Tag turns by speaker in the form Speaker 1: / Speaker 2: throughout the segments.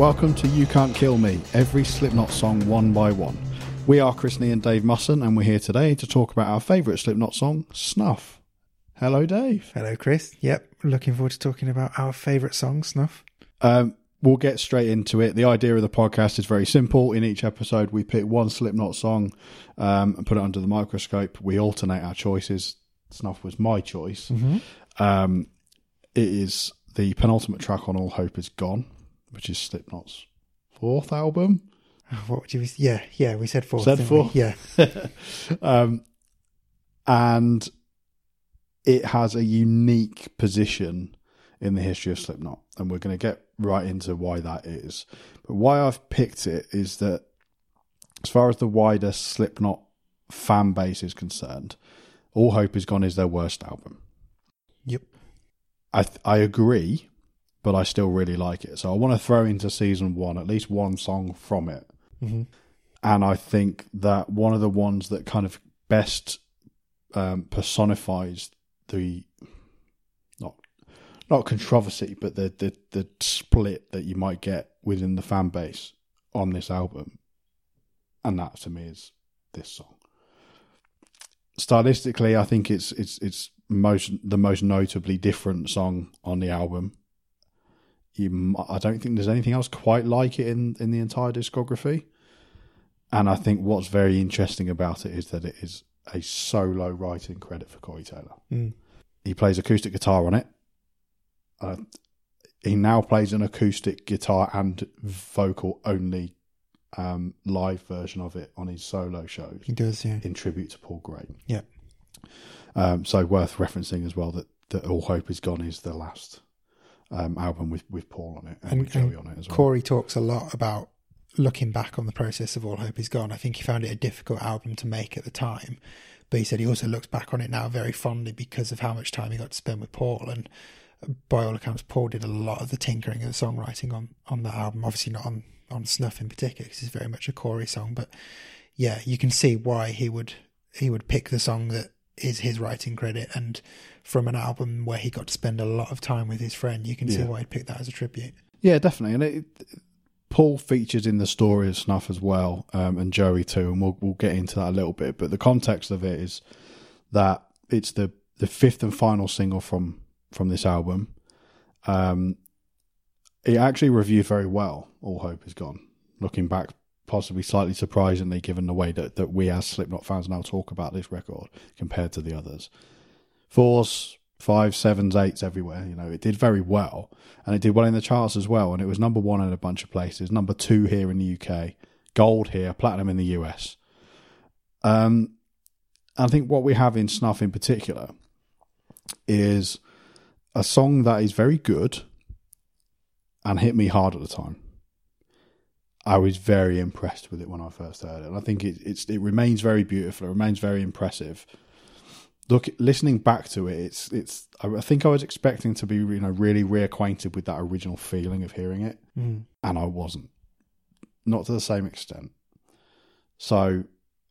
Speaker 1: Welcome to You Can't Kill Me, every Slipknot song one by one. We are Chris Nee and Dave Musson, and we're here today to talk about our favourite Slipknot song, Snuff. Hello, Dave.
Speaker 2: Hello, Chris. Yep, looking forward to talking about our favourite song, Snuff.
Speaker 1: Um, we'll get straight into it. The idea of the podcast is very simple. In each episode, we pick one Slipknot song um, and put it under the microscope. We alternate our choices. Snuff was my choice. Um, it is the penultimate track on All Hope Is Gone, which is Slipknot's fourth album.
Speaker 2: What would you? Yeah, yeah. We said four.
Speaker 1: Said four?
Speaker 2: Yeah,
Speaker 1: um, and it has a unique position in the history of Slipknot, and we're going to get right into why that is. But why I've picked it is that, as far as the wider Slipknot fan base is concerned, All Hope Is Gone is their worst album.
Speaker 2: yep.
Speaker 1: I th- I agree, but I still really like it. So I want to throw into season one at least one song from it,
Speaker 2: Mhm.
Speaker 1: and I think that one of the ones that kind of best um, personifies the not not controversy, but the, the the split that you might get within the fan base on this album, and that to me is this song. Stylistically, I think it's it's it's most the most notably different song on the album. You, I don't think there's anything else quite like it in in the entire discography. And I think what's very interesting about it is that it is a solo writing credit for Corey Taylor.
Speaker 2: Mm.
Speaker 1: He plays acoustic guitar on it. Uh, he now plays an acoustic guitar and vocal only um, live version of it on his solo shows
Speaker 2: He does. Yeah.
Speaker 1: in tribute to Paul Gray.
Speaker 2: Yeah.
Speaker 1: Um, so worth referencing as well that, that All Hope Is Gone is the last um, album with, with Paul on it and,
Speaker 2: And-
Speaker 1: Joey on it as well.
Speaker 2: Corey talks a lot about looking back on the process of All Hope Is Gone. I think he found it a difficult album to make at the time, but he said he also looks back on it now very fondly because of how much time he got to spend with Paul. And by all accounts, Paul did a lot of the tinkering and songwriting on on that album. Obviously, not on on Snuff in particular, because it's very much a Corey song. But yeah, you can see why he would he would pick the song that is his writing credit and from an album where he got to spend a lot of time with his friend you can see why he'd pick that as a tribute
Speaker 1: Yeah, definitely. And it, Paul features in the story of Snuff as well, um, and Joey too, and we'll we'll get into that a little bit. But the context of it is that it's the the fifth and final single from from this album. Um, it actually reviewed very well. All hope is gone. Looking back, possibly slightly surprisingly, given the way that that we as Slipknot fans now talk about this record compared to the others. Fours, fives, sevens, eights everywhere. You know, it did very well, and it did well in the charts as well. And it was number one in a bunch of places, number two here in the UK, gold here, platinum in the US. Um, I think what we have in Snuff in particular is a song that is very good and hit me hard at the time. I was very impressed with it when I first heard it. And I think it, it's it remains very beautiful. It remains very impressive. Look, listening back to it, it's it's. I think I was expecting to be you know really reacquainted with that original feeling of hearing it,
Speaker 2: mm.
Speaker 1: and I wasn't, not to the same extent. So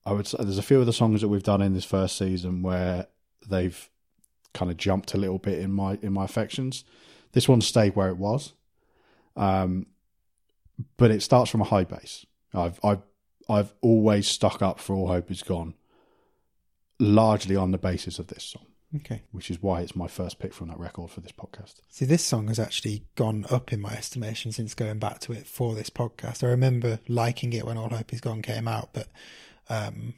Speaker 1: I would say there's a few of the songs that we've done in this first season where they've kind of jumped a little bit in my in my affections. This one stayed where it was, um, but it starts from a high base. I've I've I've always stuck up for All Hope Is Gone, largely on the basis of this song,
Speaker 2: okay
Speaker 1: which is why it's my first pick from that record for this podcast.
Speaker 2: see this song has actually gone up in my estimation since going back to it for this podcast i remember liking it when all hope is gone came out but um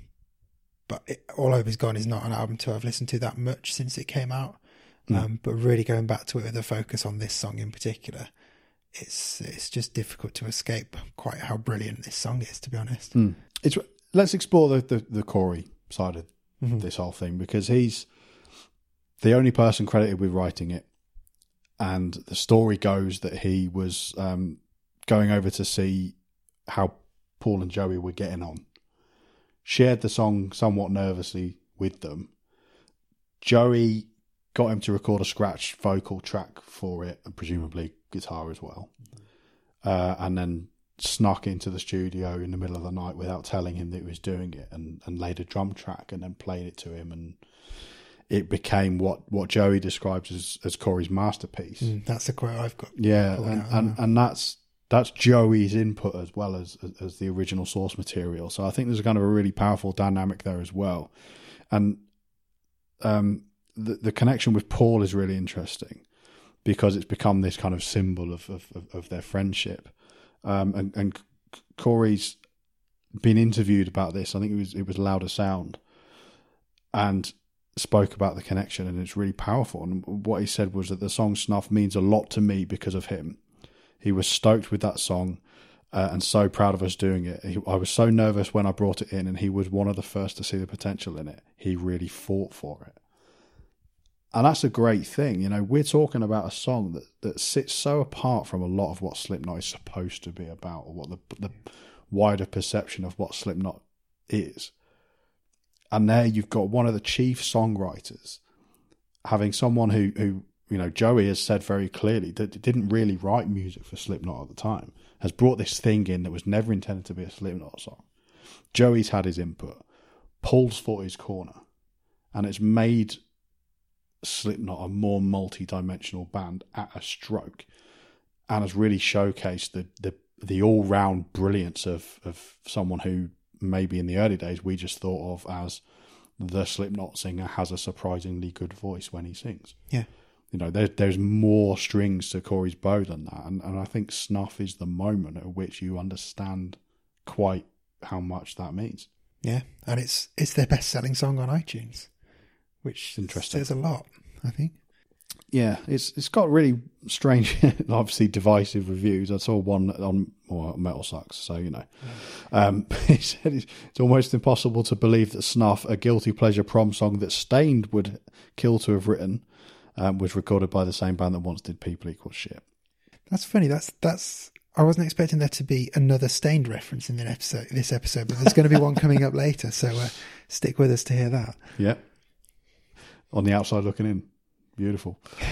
Speaker 2: but it, all hope is gone is not an album to have listened to that much since it came out
Speaker 1: No.
Speaker 2: um but really going back to it with a focus on this song in particular it's it's just difficult to escape quite how brilliant this song is to be honest
Speaker 1: Mm. It's let's explore the, the the Corey side of
Speaker 2: Mhm.
Speaker 1: this whole thing because he's the only person credited with writing it, and the story goes that he was um, going over to see how Paul and Joey were getting on. Shared the song somewhat nervously with them. Joey got him to record a scratch vocal track for it, and presumably guitar as well, uh, and then snuck into the studio in the middle of the night without telling him that he was doing it, and, and laid a drum track and then played it to him, and it became what, what Joey describes as, as Corey's masterpiece.
Speaker 2: Mm, that's the quote i've got
Speaker 1: Yeah, and, and, and that's that's Joey's input as well as, as as the original source material. So I think there's kind of a really powerful dynamic there as well, and um, the the connection with Paul is really interesting because it's become this kind of symbol of of, of their friendship, um, and and Corey's been interviewed about this. I think it was it was Louder Sound, and spoke about the connection, and it's really powerful. And what he said was that the song "Snuff" means a lot to me because of him. He was stoked with that song. Uh, and so proud of us doing it. He, I was so nervous when I brought it in, and he was one of the first to see the potential in it. He really fought for it. And that's a great thing. You know, we're talking about a song that, that sits so apart from a lot of what Slipknot is supposed to be about, or what the, the wider perception of what Slipknot is. And there you've got one of the chief songwriters having someone who, who you know, Joey has said very clearly that didn't really write music for Slipknot at the time, has brought this thing in that was never intended to be a Slipknot song. Joey's had his input. Paul's fought his corner. And it's made Slipknot a more multi-dimensional band at a stroke, and has really showcased the the the all round brilliance of of someone who maybe in the early days we just thought of as the Slipknot singer has a surprisingly good voice when he sings.
Speaker 2: Yeah.
Speaker 1: You know, there, there's more strings to Corey's bow than that. And, and I think Snuff is the moment at which you understand quite how much that means.
Speaker 2: Yeah. And it's it's their best selling song on iTunes, which
Speaker 1: Interesting.
Speaker 2: says a lot, I think.
Speaker 1: Yeah, it's it's got really strange, obviously divisive reviews. I saw one on well, Metal Sucks, so you know. Um, he said it's, it's almost impossible to believe that Snuff, a guilty pleasure prom song that Staind would kill to have written, um, was recorded by the same band that once did People Equal Shit.
Speaker 2: That's funny. That's that's. I wasn't expecting there to be another Staind reference in the episode, this episode, but there's going to be one coming up later. So uh, stick with us to hear that.
Speaker 1: Yeah. On the outside looking in. Beautiful.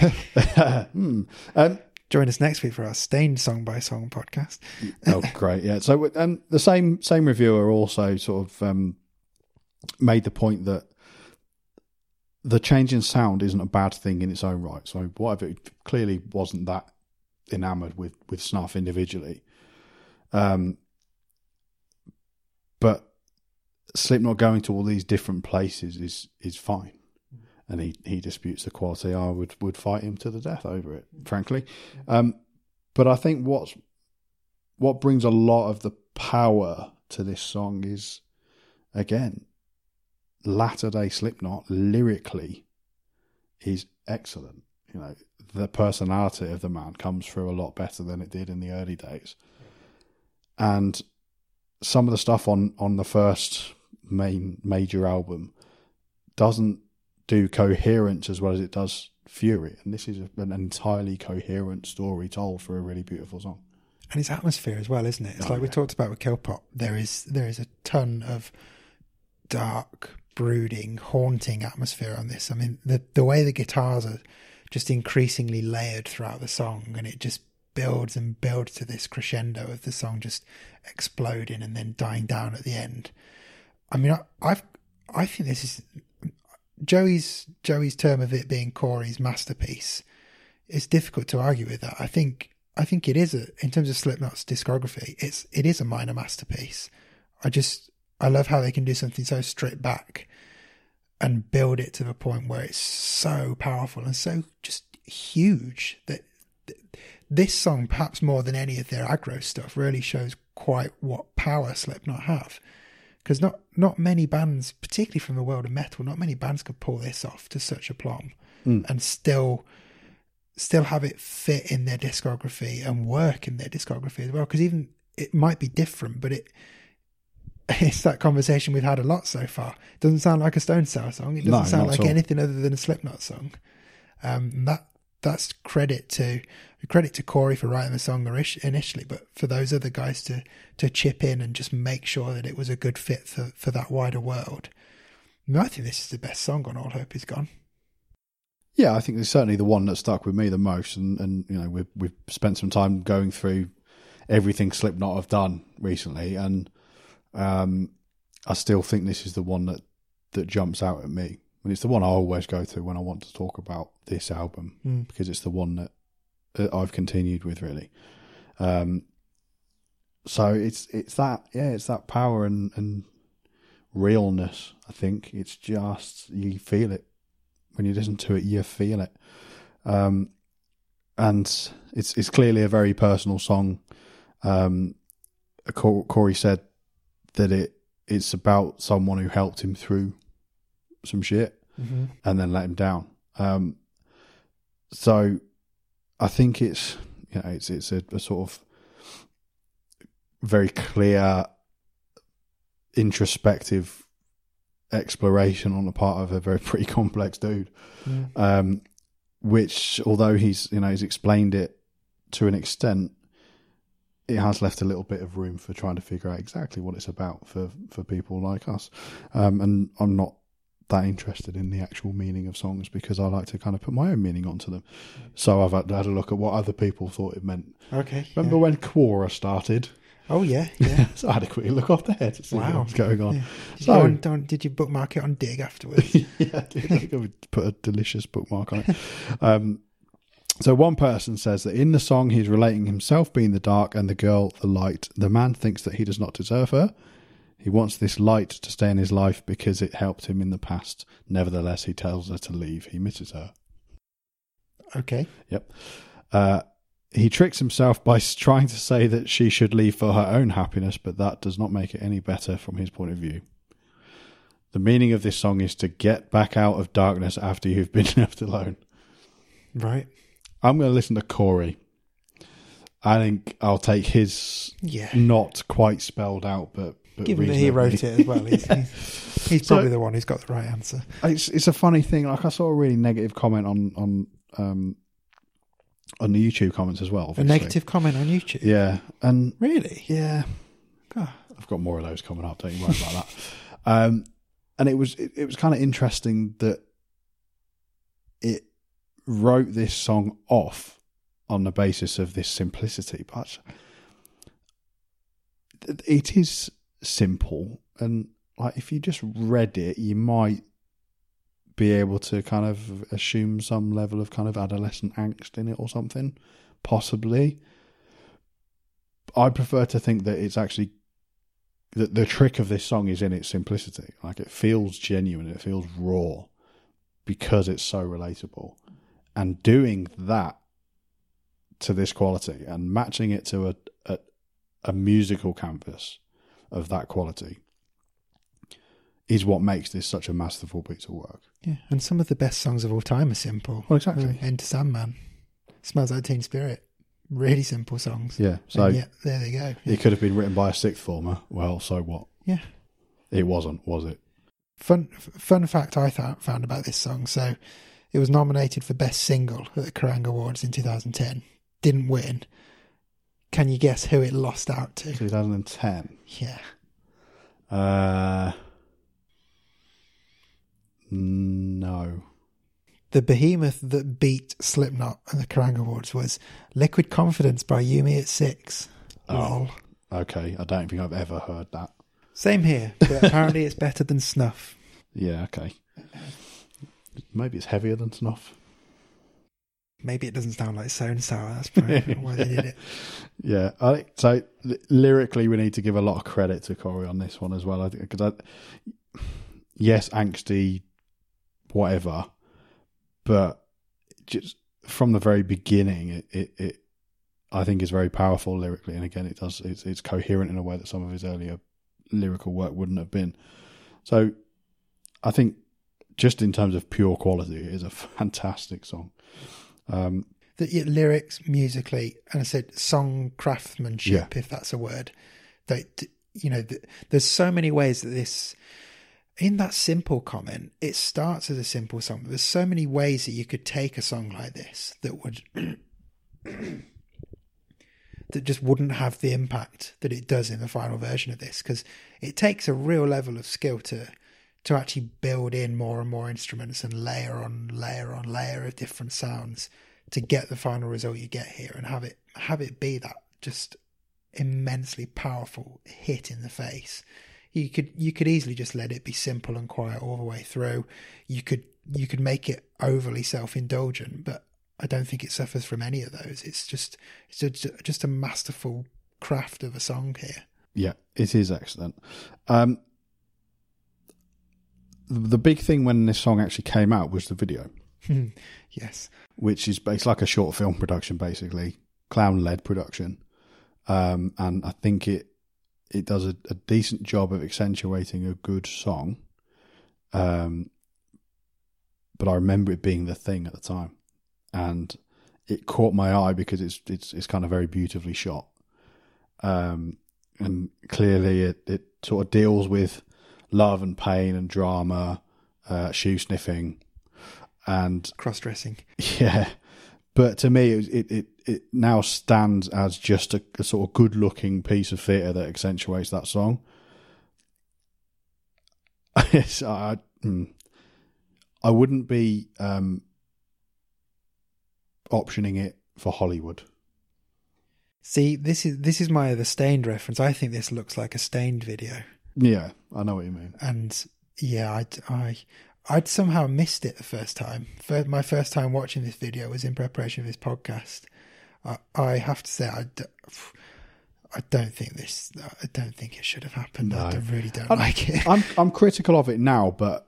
Speaker 1: hmm. um,
Speaker 2: Join us next week for our Staind song by song podcast.
Speaker 1: oh, great! Yeah. So, um, the same same reviewer also sort of um, made the point that the change in sound isn't a bad thing in its own right. So, whatever, it clearly wasn't that enamored with with Snuff individually. Um, but Slipknot going to all these different places is is fine and he, he disputes the quality, I would, would fight him to the death over it, frankly. Um, but I think what's what brings a lot of the power to this song is, again, latter day Slipknot lyrically is excellent. You know, the personality of the man comes through a lot better than it did in the early days. And some of the stuff on, on the first main major album doesn't do coherence as well as it does fury. And this is an entirely coherent story told for a really beautiful song.
Speaker 2: And it's atmosphere as well, isn't it? It's
Speaker 1: Oh,
Speaker 2: like we talked about with Killpop. There is there is a ton of dark, brooding, haunting atmosphere on this. I mean, the the way the guitars are just increasingly layered throughout the song, and it just builds and builds to this crescendo of the song just exploding and then dying down at the end. I mean, I, I've I think this is Joey's Joey's term of it being Corey's masterpiece. It's difficult to argue with that. I think I think it is a in terms of Slipknot's discography. It's it is a minor masterpiece. I just I love how they can do something so stripped back and build it to the point where it's so powerful and so just huge that this song, perhaps more than any of their aggro stuff, really shows quite what power Slipknot have. Because not not many bands, particularly from the world of metal, not many bands could pull this off to such a plumb and still still have it fit in their discography and work in their discography as well. Because even it might be different, but it it's that conversation we've had a lot so far. It doesn't sound like a Stone Sour song. It doesn't
Speaker 1: No,
Speaker 2: sound like anything other than a Slipknot song. Um, that that's credit to credit to Corey for writing the song initially, but for those other guys to to chip in and just make sure that it was a good fit for for that wider world. I, think this is the best song on All Hope Is Gone.
Speaker 1: Yeah, I think it's certainly the one that stuck with me the most, and, and you know we've we've spent some time going through everything Slipknot have done recently, and um, I still think this is the one that that jumps out at me, and it's the one I always go to when I want to talk about this album
Speaker 2: Mm.
Speaker 1: because it's the one that, I've continued with really. Um, so it's it's that yeah, it's that power and and realness. I think it's just you feel it when you listen to it. You feel it, um, and it's it's clearly a very personal song. Um, Corey said that it it's about someone who helped him through some shit
Speaker 2: Mm-hmm.
Speaker 1: and then let him down. Um, so I think it's you know it's it's a, a sort of very clear introspective exploration on the part of a very pretty complex dude. Um, which although he's you know he's explained it to an extent, it has left a little bit of room for trying to figure out exactly what it's about for for people like us. Um, and I'm not that interested in the actual meaning of songs because I like to kind of put my own meaning onto them. So I've had, had a look at what other people thought it meant.
Speaker 2: Okay.
Speaker 1: Remember
Speaker 2: yeah.
Speaker 1: when Quora started?
Speaker 2: Oh yeah, yeah.
Speaker 1: so I had a quick look off there to see
Speaker 2: Wow.
Speaker 1: what was going on.
Speaker 2: Yeah. Did,
Speaker 1: So-
Speaker 2: you go on, don't, did you bookmark it on Digg afterwards?
Speaker 1: yeah, I did. I think I would put a delicious bookmark on it. Um, so one person says that in the song he's relating himself being the dark and the girl the light. The man thinks that he does not deserve her. He wants this light to stay in his life because it helped him in the past. Nevertheless, he tells her to leave. He misses her.
Speaker 2: okay.
Speaker 1: Yep. Uh, he tricks himself by trying to say that she should leave for her own happiness, but that does not make it any better from his point of view. The meaning of this song is to get back out of darkness after you've been left alone.
Speaker 2: Right.
Speaker 1: I'm going to listen to Corey. I think I'll take his
Speaker 2: Yeah.
Speaker 1: not quite spelled out, but, but
Speaker 2: Given that he wrote it as well, he's, he's, he's
Speaker 1: So-
Speaker 2: probably the one who's got the right answer.
Speaker 1: it's it's a funny thing. Like I saw a really negative comment on on um on the YouTube comments as well.
Speaker 2: A negative comment on YouTube.
Speaker 1: yeah, and
Speaker 2: Really?
Speaker 1: yeah,
Speaker 2: God.
Speaker 1: I've got more of those coming up. Don't you worry about that. Um, and it was it, it was kind of interesting that it wrote this song off on the basis of this simplicity, but it is simple and like if you just read it, you might be able to kind of assume some level of kind of adolescent angst in it or something, possibly. I prefer to think that it's actually that the trick of this song is in its simplicity. Like it feels genuine, it feels raw because it's so relatable. And doing that to this quality and matching it to a a, a musical canvas of that quality is what makes this such a masterful piece of work.
Speaker 2: Yeah. And some of the best songs of all time are simple.
Speaker 1: Well, exactly.
Speaker 2: Enter Sandman. Smells like Teen Spirit. Really simple songs.
Speaker 1: Yeah. So
Speaker 2: and yet, there they go.
Speaker 1: it could have been written by a sixth former. Well, so what?
Speaker 2: Yeah.
Speaker 1: It wasn't, was it?
Speaker 2: Fun fun fact I found about this song. So it was nominated for Best Single at the Kerrang Awards in 2010. Didn't win. Can you guess who it lost out to?
Speaker 1: 2010.
Speaker 2: Yeah.
Speaker 1: Uh, no.
Speaker 2: The behemoth that beat Slipknot at the Kerrang Awards was Liquid Confidence by You Me at Six.
Speaker 1: Oh.
Speaker 2: Lol.
Speaker 1: Okay, I don't think I've ever heard that.
Speaker 2: Same here, but apparently it's better than Snuff.
Speaker 1: Yeah, okay. Maybe it's heavier than snuff.
Speaker 2: Maybe it doesn't sound like Stone Sour. That's probably why they did it.
Speaker 1: Yeah, I so. li- Lyrically, we need to give a lot of credit to Corey on this one as well. I because I, yes, angsty, whatever, but just from the very beginning, it, it, it I think is very powerful lyrically, and again, it does it's it's coherent in a way that some of his earlier lyrical work wouldn't have been. So, I think just in terms of pure quality, it is a fantastic song. Um,
Speaker 2: the yeah, lyrics musically and i said song craftsmanship if that's a word that you know th- there's so many ways that this in that simple comment it starts as a simple song. There's so many ways that you could take a song like this that would that just wouldn't have the impact that it does in the final version of this because it takes a real level of skill to to actually build in more and more instruments and layer on layer on layer of different sounds to get the final result you get here and have it have it be that just immensely powerful hit in the face you could you could easily just let it be simple and quiet all the way through you could you could make it overly self-indulgent but i don't think it suffers from any of those it's just it's a, just a masterful craft of a song here.
Speaker 1: Yeah, it is excellent. Um, the big thing when this song actually came out was the video,
Speaker 2: yes.
Speaker 1: which is it's like a short film production, basically clown led production, um, and I think it it does a, a decent job of accentuating a good song. Um, but I remember it being the thing at the time, and it caught my eye because it's it's it's kind of very beautifully shot. Um, and clearly it, it sort of deals with love and pain and drama, uh, shoe sniffing, and
Speaker 2: Cross dressing.
Speaker 1: yeah. But to me, it it it, it now stands as just a, a sort of good looking piece of theatre that accentuates that song. I, mm, I wouldn't be um, optioning it for Hollywood.
Speaker 2: See, this is this is my other Staind reference. I think this looks like a Staind video.
Speaker 1: Yeah, I know what you mean.
Speaker 2: and yeah, I'd, I I'd somehow missed it the first time. My first time watching this video was in preparation for this podcast. I, I have to say, I, d- I don't think this. I don't think it should have happened. I
Speaker 1: No.
Speaker 2: don't- really don't
Speaker 1: I'm-
Speaker 2: like it.
Speaker 1: I'm I'm critical of it now, but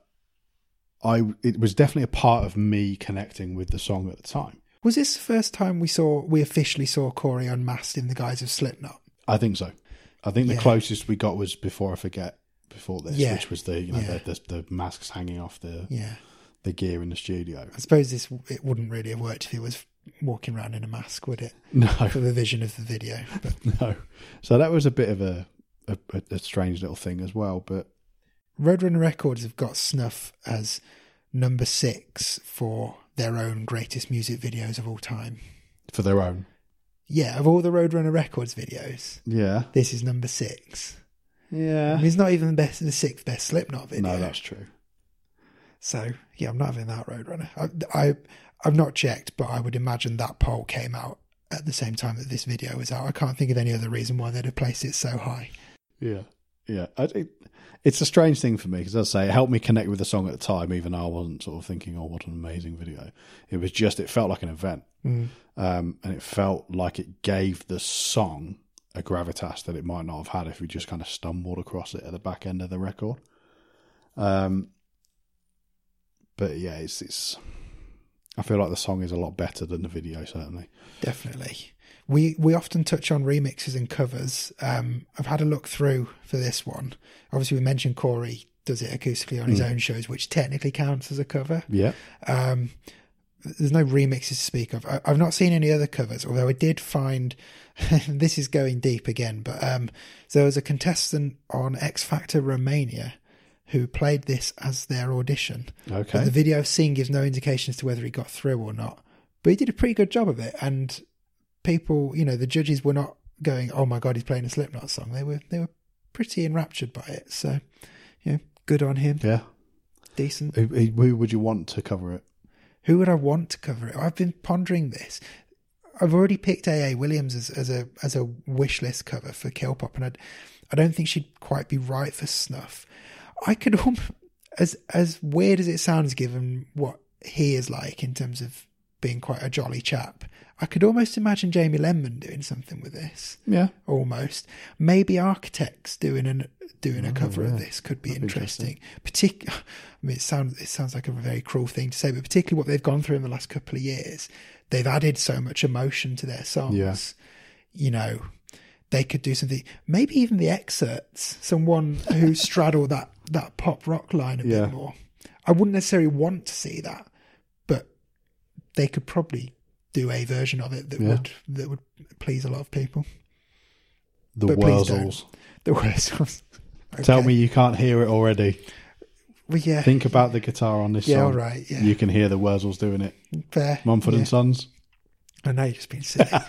Speaker 1: I it was definitely a part of me connecting with the song at the time.
Speaker 2: Was this the first time we saw we officially saw Corey unmasked in the guise of Slipknot?
Speaker 1: I think so. I think the
Speaker 2: Yeah.
Speaker 1: closest we got was before I forget before this,
Speaker 2: Yeah.
Speaker 1: which was the you know
Speaker 2: Yeah.
Speaker 1: the, the the masks hanging off the
Speaker 2: Yeah,
Speaker 1: the gear in the studio.
Speaker 2: I suppose this it wouldn't really have worked if he was walking around in a mask, would it?
Speaker 1: No,
Speaker 2: For the vision of the video, but
Speaker 1: no. So that was a bit of a a, a, a strange little thing as well. But
Speaker 2: Roadrunner Records have got Snuff as number six for their own greatest music videos of all time.
Speaker 1: for their own,
Speaker 2: Yeah, of all the Roadrunner Records videos,
Speaker 1: yeah,
Speaker 2: this is number six. I
Speaker 1: yeah.
Speaker 2: mean, it's not even the best, the sixth best Slipknot video.
Speaker 1: No, that's true.
Speaker 2: So yeah, I'm not having that Roadrunner. I, I I've not checked, but I would imagine that poll came out at the same time that this video was out. I can't think of any other reason why they'd have placed it so high.
Speaker 1: Yeah, yeah. I, it, it's a strange thing for me because, as I say, it helped me connect with the song at the time, even though I wasn't sort of thinking, "Oh, what an amazing video." It was just, it felt like an event,
Speaker 2: Mm.
Speaker 1: Um, and it felt like it gave the song a gravitas that it might not have had if we just kind of stumbled across it at the back end of the record. Um, but yeah, it's it's. I feel like the song is a lot better than the video, certainly.
Speaker 2: Definitely. We we often touch on remixes and covers. Um, I've had a look through for this one. Obviously, we mentioned Corey does it acoustically on his own shows, which technically counts as a cover.
Speaker 1: Yeah,
Speaker 2: Um, there's no remixes to speak of. I, I've not seen any other covers, although I did find this is going deep again. But um, there was a contestant on X Factor Romania who played this as their audition.
Speaker 1: okay.
Speaker 2: But the video I've seen gives no indication as to whether he got through or not. But he did a pretty good job of it, and people, you know, the judges were not going, "Oh my god, he's playing a Slipknot song." They were they were pretty enraptured by it. So, you know, good on him.
Speaker 1: yeah.
Speaker 2: Decent.
Speaker 1: Who, who who would you want to cover it?
Speaker 2: Who would I want to cover it? I've been pondering this. I've already picked AA Williams as, as a as a wish list cover for Kill Pop, and I, I don't think she'd quite be right for Snuff. I could, as as weird as it sounds, given what he is like in terms of being quite a jolly chap, I could almost imagine Jamie Lenman doing something with this.
Speaker 1: Yeah,
Speaker 2: Almost, maybe Architects doing an doing a
Speaker 1: Oh,
Speaker 2: cover
Speaker 1: yeah.
Speaker 2: of this could be
Speaker 1: That'd
Speaker 2: interesting. Partic- I mean, it sounds it sounds like a very cruel thing to say, but particularly what they've gone through in the last couple of years, they've added so much emotion to their songs.
Speaker 1: Yeah.
Speaker 2: You know, they could do something. Maybe even the Xcerts, someone who straddle that that pop rock line a
Speaker 1: Yeah.
Speaker 2: bit more. I wouldn't necessarily want to see that, they could probably do a version of it that
Speaker 1: Yeah.
Speaker 2: would that would please a lot of people.
Speaker 1: the
Speaker 2: But.
Speaker 1: Wurzels.
Speaker 2: The worst ones.
Speaker 1: Tell me you can't hear it already.
Speaker 2: Well, yeah.
Speaker 1: Think about the guitar on this
Speaker 2: yeah,
Speaker 1: song.
Speaker 2: all right. Yeah.
Speaker 1: You can hear the Wurzels doing it.
Speaker 2: Fair.
Speaker 1: Mumford
Speaker 2: yeah.
Speaker 1: and Sons.
Speaker 2: I know you've just been silly.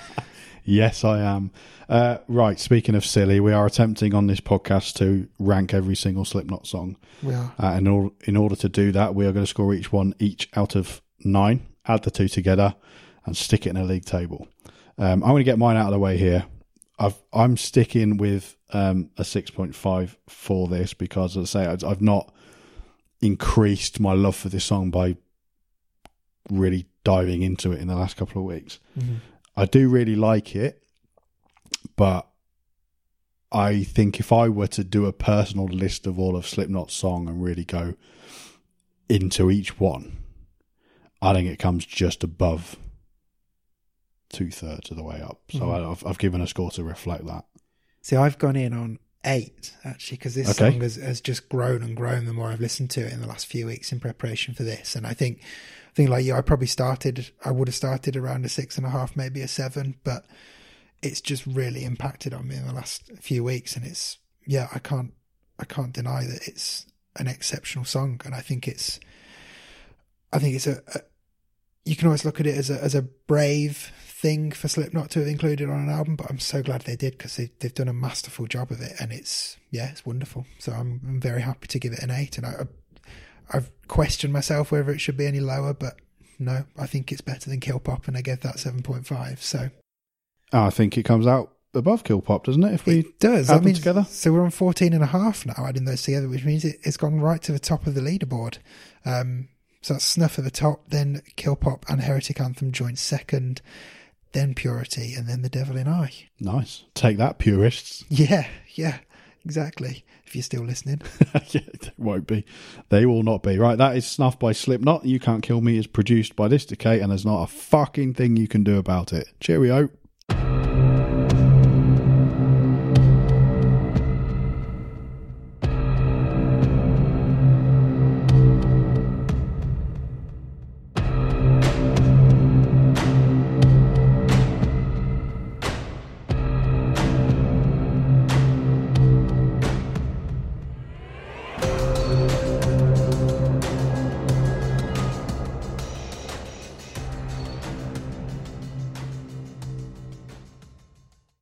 Speaker 1: Yes, I am. Uh, right. Speaking of silly, we are attempting on this podcast to rank every single Slipknot song.
Speaker 2: we are.
Speaker 1: Uh, and in order to do that, we are going to score each one each out of nine. Add the two together and stick it in a league table. Um, I'm going to get mine out of the way here. I've, I'm sticking with um, a 6.5 for this because, as I say, I've- I've not increased my love for this song by really diving into it in the last couple of weeks.
Speaker 2: Mhm.
Speaker 1: I do really like it, but I think if I were to do a personal list of all of Slipknot's song and really go into each one, I think it comes just above two thirds of the way up. So
Speaker 2: Mhm.
Speaker 1: I've, I've given a score to reflect that.
Speaker 2: See, I've gone in on eight actually because this
Speaker 1: Okay.
Speaker 2: song has, has just grown and grown the more I've listened to it in the last few weeks in preparation for this. And I think, I think like you, I probably started, I would have started around a six and a half, maybe a seven, but it's just really impacted on me in the last few weeks. And it's, yeah, I can't, I can't deny that it's an exceptional song. And I think it's, I think it's a, a you can always look at it as a as a brave thing for Slipknot to have included on an album, but I'm so glad they did because they, they've done a masterful job of it, and it's yeah, it's wonderful. So I'm, I'm very happy to give it an eight, and I, I've questioned myself whether it should be any lower, but no, I think it's better than Kill Pop, and I gave that seven point five. So
Speaker 1: I think it comes out above Kill Pop, doesn't it? If we
Speaker 2: it does.
Speaker 1: add
Speaker 2: I
Speaker 1: them
Speaker 2: mean,
Speaker 1: together?
Speaker 2: so we're on 14 and a half now, adding those together, which means it, it's gone right to the top of the leaderboard. Um, so that's Snuff at the top, then Kill Pop and Heretic Anthem join second, then Purity, and then The Devil in I.
Speaker 1: nice take that, purists.
Speaker 2: Yeah, yeah, exactly. If you're still listening.
Speaker 1: yeah, they won't be. They will not be. Right, that is Snuff by Slipknot. You Can't Kill Me is produced by This Decay, and there's not a fucking thing you can do about it. Cheerio.